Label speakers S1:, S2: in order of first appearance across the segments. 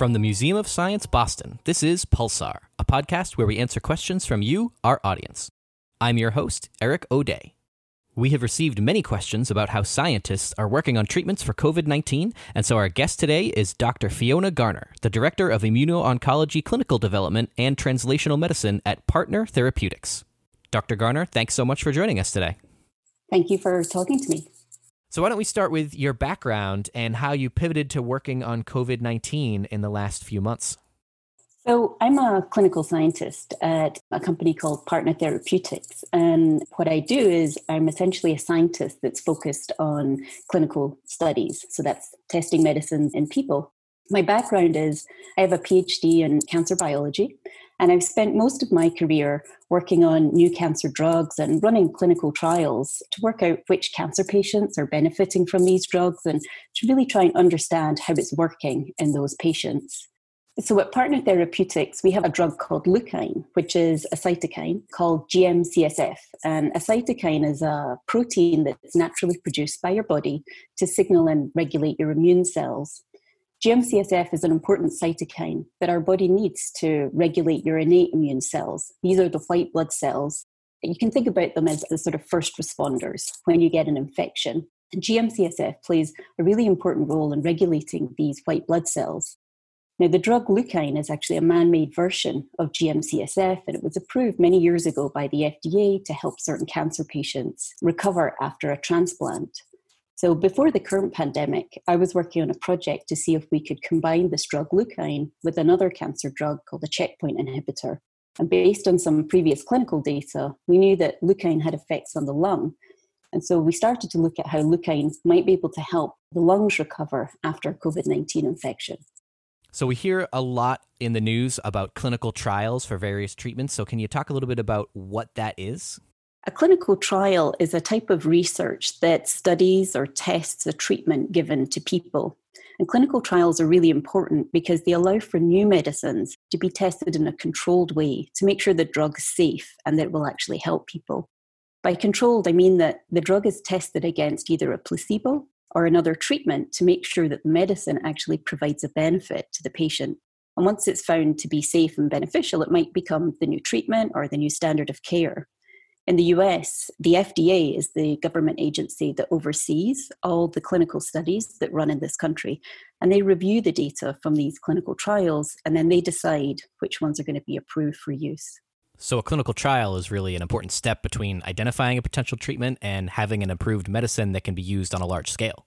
S1: From the Museum of Science, Boston, this is Pulsar, a podcast where we answer questions from you, our audience. I'm your host, Eric O'Day. We have received many questions about how scientists are working on treatments for COVID 19, and so our guest today is Dr. Fiona Garner, the Director of Immuno-Oncology Clinical Development and Translational Medicine at Partner Therapeutics. Dr. Garner, thanks so much for joining us today.
S2: Thank you for talking to me.
S1: So, why don't we start with your background and how you pivoted to working on COVID 19 in the last few months?
S2: So, I'm a clinical scientist at a company called Partner Therapeutics. And what I do is I'm essentially a scientist that's focused on clinical studies. So, that's testing medicines in people. My background is I have a PhD in cancer biology, and I've spent most of my career working on new cancer drugs and running clinical trials to work out which cancer patients are benefiting from these drugs and to really try and understand how it's working in those patients. So, at Partner Therapeutics, we have a drug called Leukine, which is a cytokine called GM-CSF. And a cytokine is a protein that's naturally produced by your body to signal and regulate your immune cells. GM-CSF is an important cytokine that our body needs to regulate your innate immune cells. These are the white blood cells. You can think about them as the sort of first responders when you get an infection. And GM-CSF plays a really important role in regulating these white blood cells. Now, the drug Leukine is actually a man made version of GM-CSF, and it was approved many years ago by the FDA to help certain cancer patients recover after a transplant. So before the current pandemic, I was working on a project to see if we could combine this drug Leukine with another cancer drug called a checkpoint inhibitor. And based on some previous clinical data, we knew that Leukine had effects on the lung. And so we started to look at how Leukine might be able to help the lungs recover after COVID 19 infection.
S1: So we hear a lot in the news about clinical trials for various treatments. So can you talk a little bit about what that is?
S2: A clinical trial is a type of research that studies or tests a treatment given to people. And clinical trials are really important because they allow for new medicines to be tested in a controlled way to make sure the drug is safe and that it will actually help people. By controlled, I mean that the drug is tested against either a placebo or another treatment to make sure that the medicine actually provides a benefit to the patient. And once it's found to be safe and beneficial, it might become the new treatment or the new standard of care. In the US, the FDA is the government agency that oversees all the clinical studies that run in this country. And they review the data from these clinical trials and then they decide which ones are going to be approved for use.
S1: So, a clinical trial is really an important step between identifying a potential treatment and having an approved medicine that can be used on a large scale.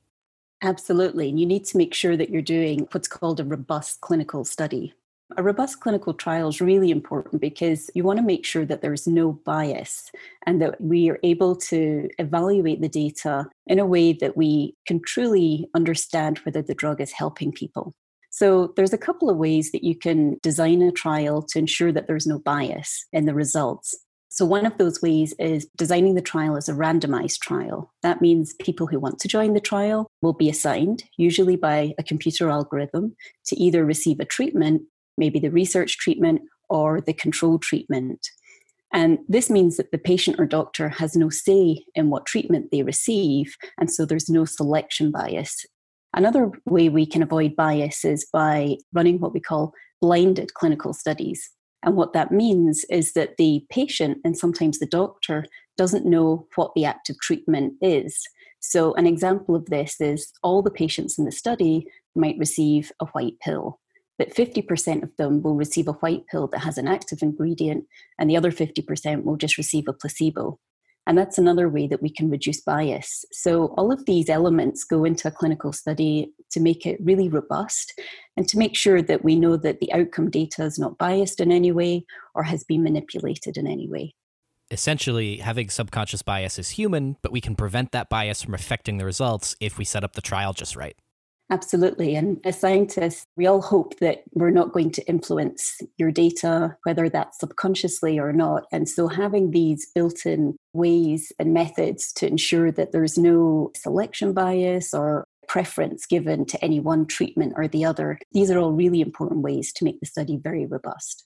S2: Absolutely. And you need to make sure that you're doing what's called a robust clinical study. A robust clinical trial is really important because you want to make sure that there's no bias and that we are able to evaluate the data in a way that we can truly understand whether the drug is helping people. So, there's a couple of ways that you can design a trial to ensure that there's no bias in the results. So, one of those ways is designing the trial as a randomized trial. That means people who want to join the trial will be assigned, usually by a computer algorithm, to either receive a treatment maybe the research treatment or the control treatment. And this means that the patient or doctor has no say in what treatment they receive, and so there's no selection bias. Another way we can avoid bias is by running what we call blinded clinical studies. And what that means is that the patient and sometimes the doctor doesn't know what the active treatment is. So, an example of this is all the patients in the study might receive a white pill but 50% of them will receive a white pill that has an active ingredient, and the other 50% will just receive a placebo. And that's another way that we can reduce bias. So, all of these elements go into a clinical study to make it really robust and to make sure that we know that the outcome data is not biased in any way or has been manipulated in any way.
S1: Essentially, having subconscious bias is human, but we can prevent that bias from affecting the results if we set up the trial just right.
S2: Absolutely. And as scientists, we all hope that we're not going to influence your data, whether that's subconsciously or not. And so having these built in ways and methods to ensure that there's no selection bias or preference given to any one treatment or the other, these are all really important ways to make the study very robust.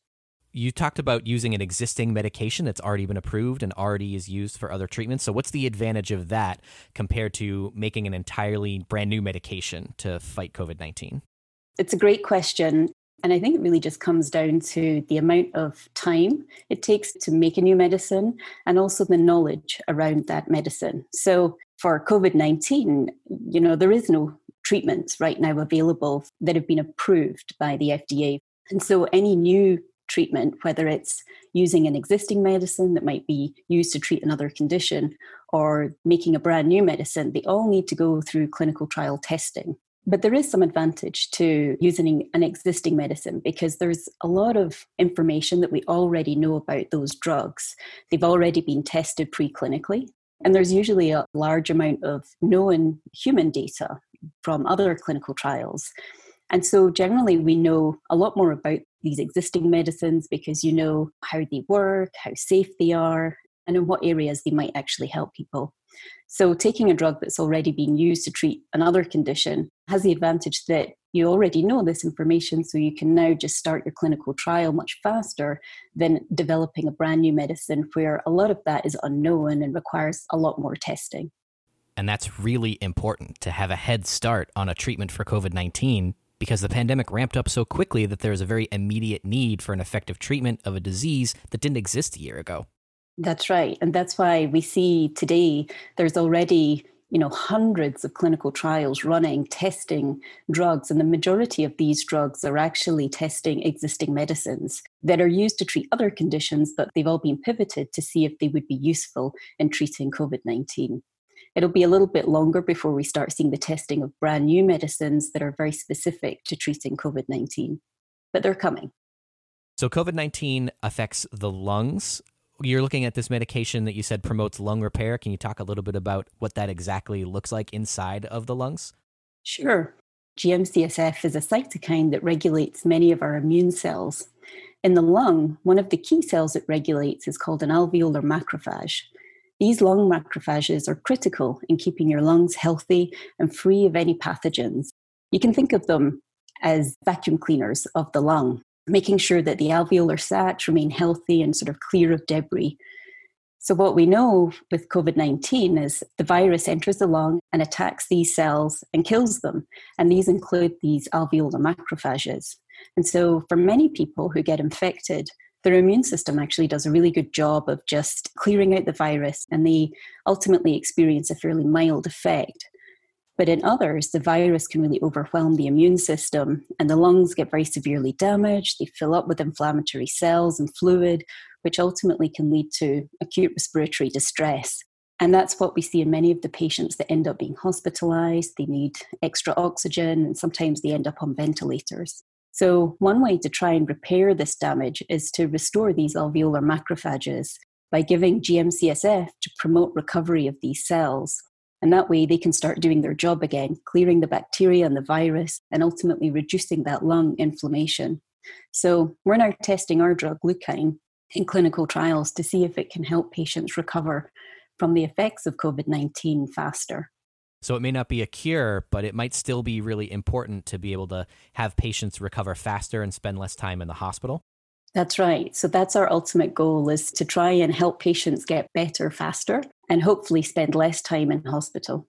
S1: You talked about using an existing medication that's already been approved and already is used for other treatments. So, what's the advantage of that compared to making an entirely brand new medication to fight COVID 19?
S2: It's a great question. And I think it really just comes down to the amount of time it takes to make a new medicine and also the knowledge around that medicine. So for COVID 19, you know, there is no treatments right now available that have been approved by the FDA. And so any new treatment, whether it's using an existing medicine that might be used to treat another condition or making a brand new medicine, they all need to go through clinical trial testing. But there is some advantage to using an existing medicine because there's a lot of information that we already know about those drugs. They've already been tested preclinically. And there's usually a large amount of known human data from other clinical trials. And so generally, we know a lot more about these existing medicines because you know how they work, how safe they are, and in what areas they might actually help people. So, taking a drug that's already been used to treat another condition has the advantage that you already know this information, so you can now just start your clinical trial much faster than developing a brand new medicine where a lot of that is unknown and requires a lot more testing.
S1: And that's really important to have a head start on a treatment for COVID 19 because the pandemic ramped up so quickly that there was a very immediate need for an effective treatment of a disease that didn't exist a year ago.
S2: That's right. And that's why we see today there's already you know hundreds of clinical trials running testing drugs and the majority of these drugs are actually testing existing medicines that are used to treat other conditions but they've all been pivoted to see if they would be useful in treating covid-19 it'll be a little bit longer before we start seeing the testing of brand new medicines that are very specific to treating covid-19 but they're coming
S1: so covid-19 affects the lungs you're looking at this medication that you said promotes lung repair. Can you talk a little bit about what that exactly looks like inside of the lungs?
S2: Sure. GM-CSF is a cytokine that regulates many of our immune cells. In the lung, one of the key cells it regulates is called an alveolar macrophage. These lung macrophages are critical in keeping your lungs healthy and free of any pathogens. You can think of them as vacuum cleaners of the lung making sure that the alveolar sacs remain healthy and sort of clear of debris. So, what we know with COVID 19 is the virus enters the lung and attacks these cells and kills them. And these include these alveolar macrophages. And so, for many people who get infected, their immune system actually does a really good job of just clearing out the virus and they ultimately experience a fairly mild effect. But in others, the virus can really overwhelm the immune system, and the lungs get very severely damaged. They fill up with inflammatory cells and fluid, which ultimately can lead to acute respiratory distress. And that's what we see in many of the patients that end up being hospitalized. They need extra oxygen, and sometimes they end up on ventilators. So, one way to try and repair this damage is to restore these alveolar macrophages by giving GM-CSF to promote recovery of these cells. And that way they can start doing their job again, clearing the bacteria and the virus, and ultimately reducing that lung inflammation. So we're now testing our drug, Leukine, in clinical trials to see if it can help patients recover from the effects of COVID 19 faster.
S1: So it may not be a cure, but it might still be really important to be able to have patients recover faster and spend less time in the hospital.
S2: That's right. So that's our ultimate goal is to try and help patients get better faster and hopefully spend less time in hospital.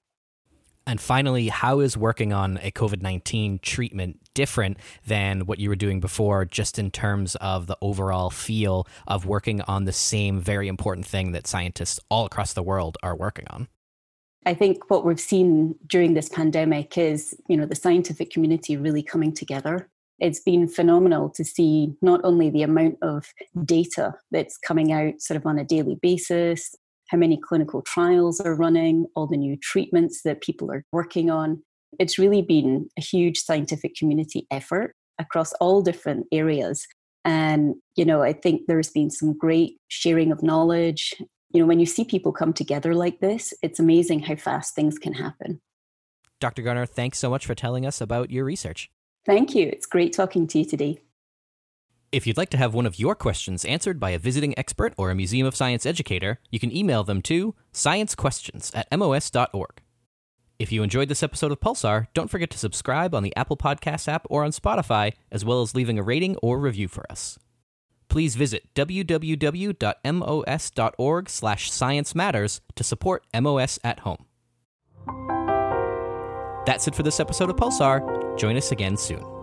S1: And finally, how is working on a COVID 19 treatment different than what you were doing before, just in terms of the overall feel of working on the same very important thing that scientists all across the world are working on?
S2: I think what we've seen during this pandemic is, you know, the scientific community really coming together it's been phenomenal to see not only the amount of data that's coming out sort of on a daily basis, how many clinical trials are running, all the new treatments that people are working on. It's really been a huge scientific community effort across all different areas. And, you know, I think there's been some great sharing of knowledge. You know, when you see people come together like this, it's amazing how fast things can happen.
S1: Dr. Garner, thanks so much for telling us about your research.
S2: Thank you. It's great talking to you today.
S1: If you'd like to have one of your questions answered by a visiting expert or a Museum of Science educator, you can email them to sciencequestions at mos.org. If you enjoyed this episode of Pulsar, don't forget to subscribe on the Apple Podcasts app or on Spotify, as well as leaving a rating or review for us. Please visit www.mos.org slash science matters to support MOS at home. That's it for this episode of Pulsar. Join us again soon.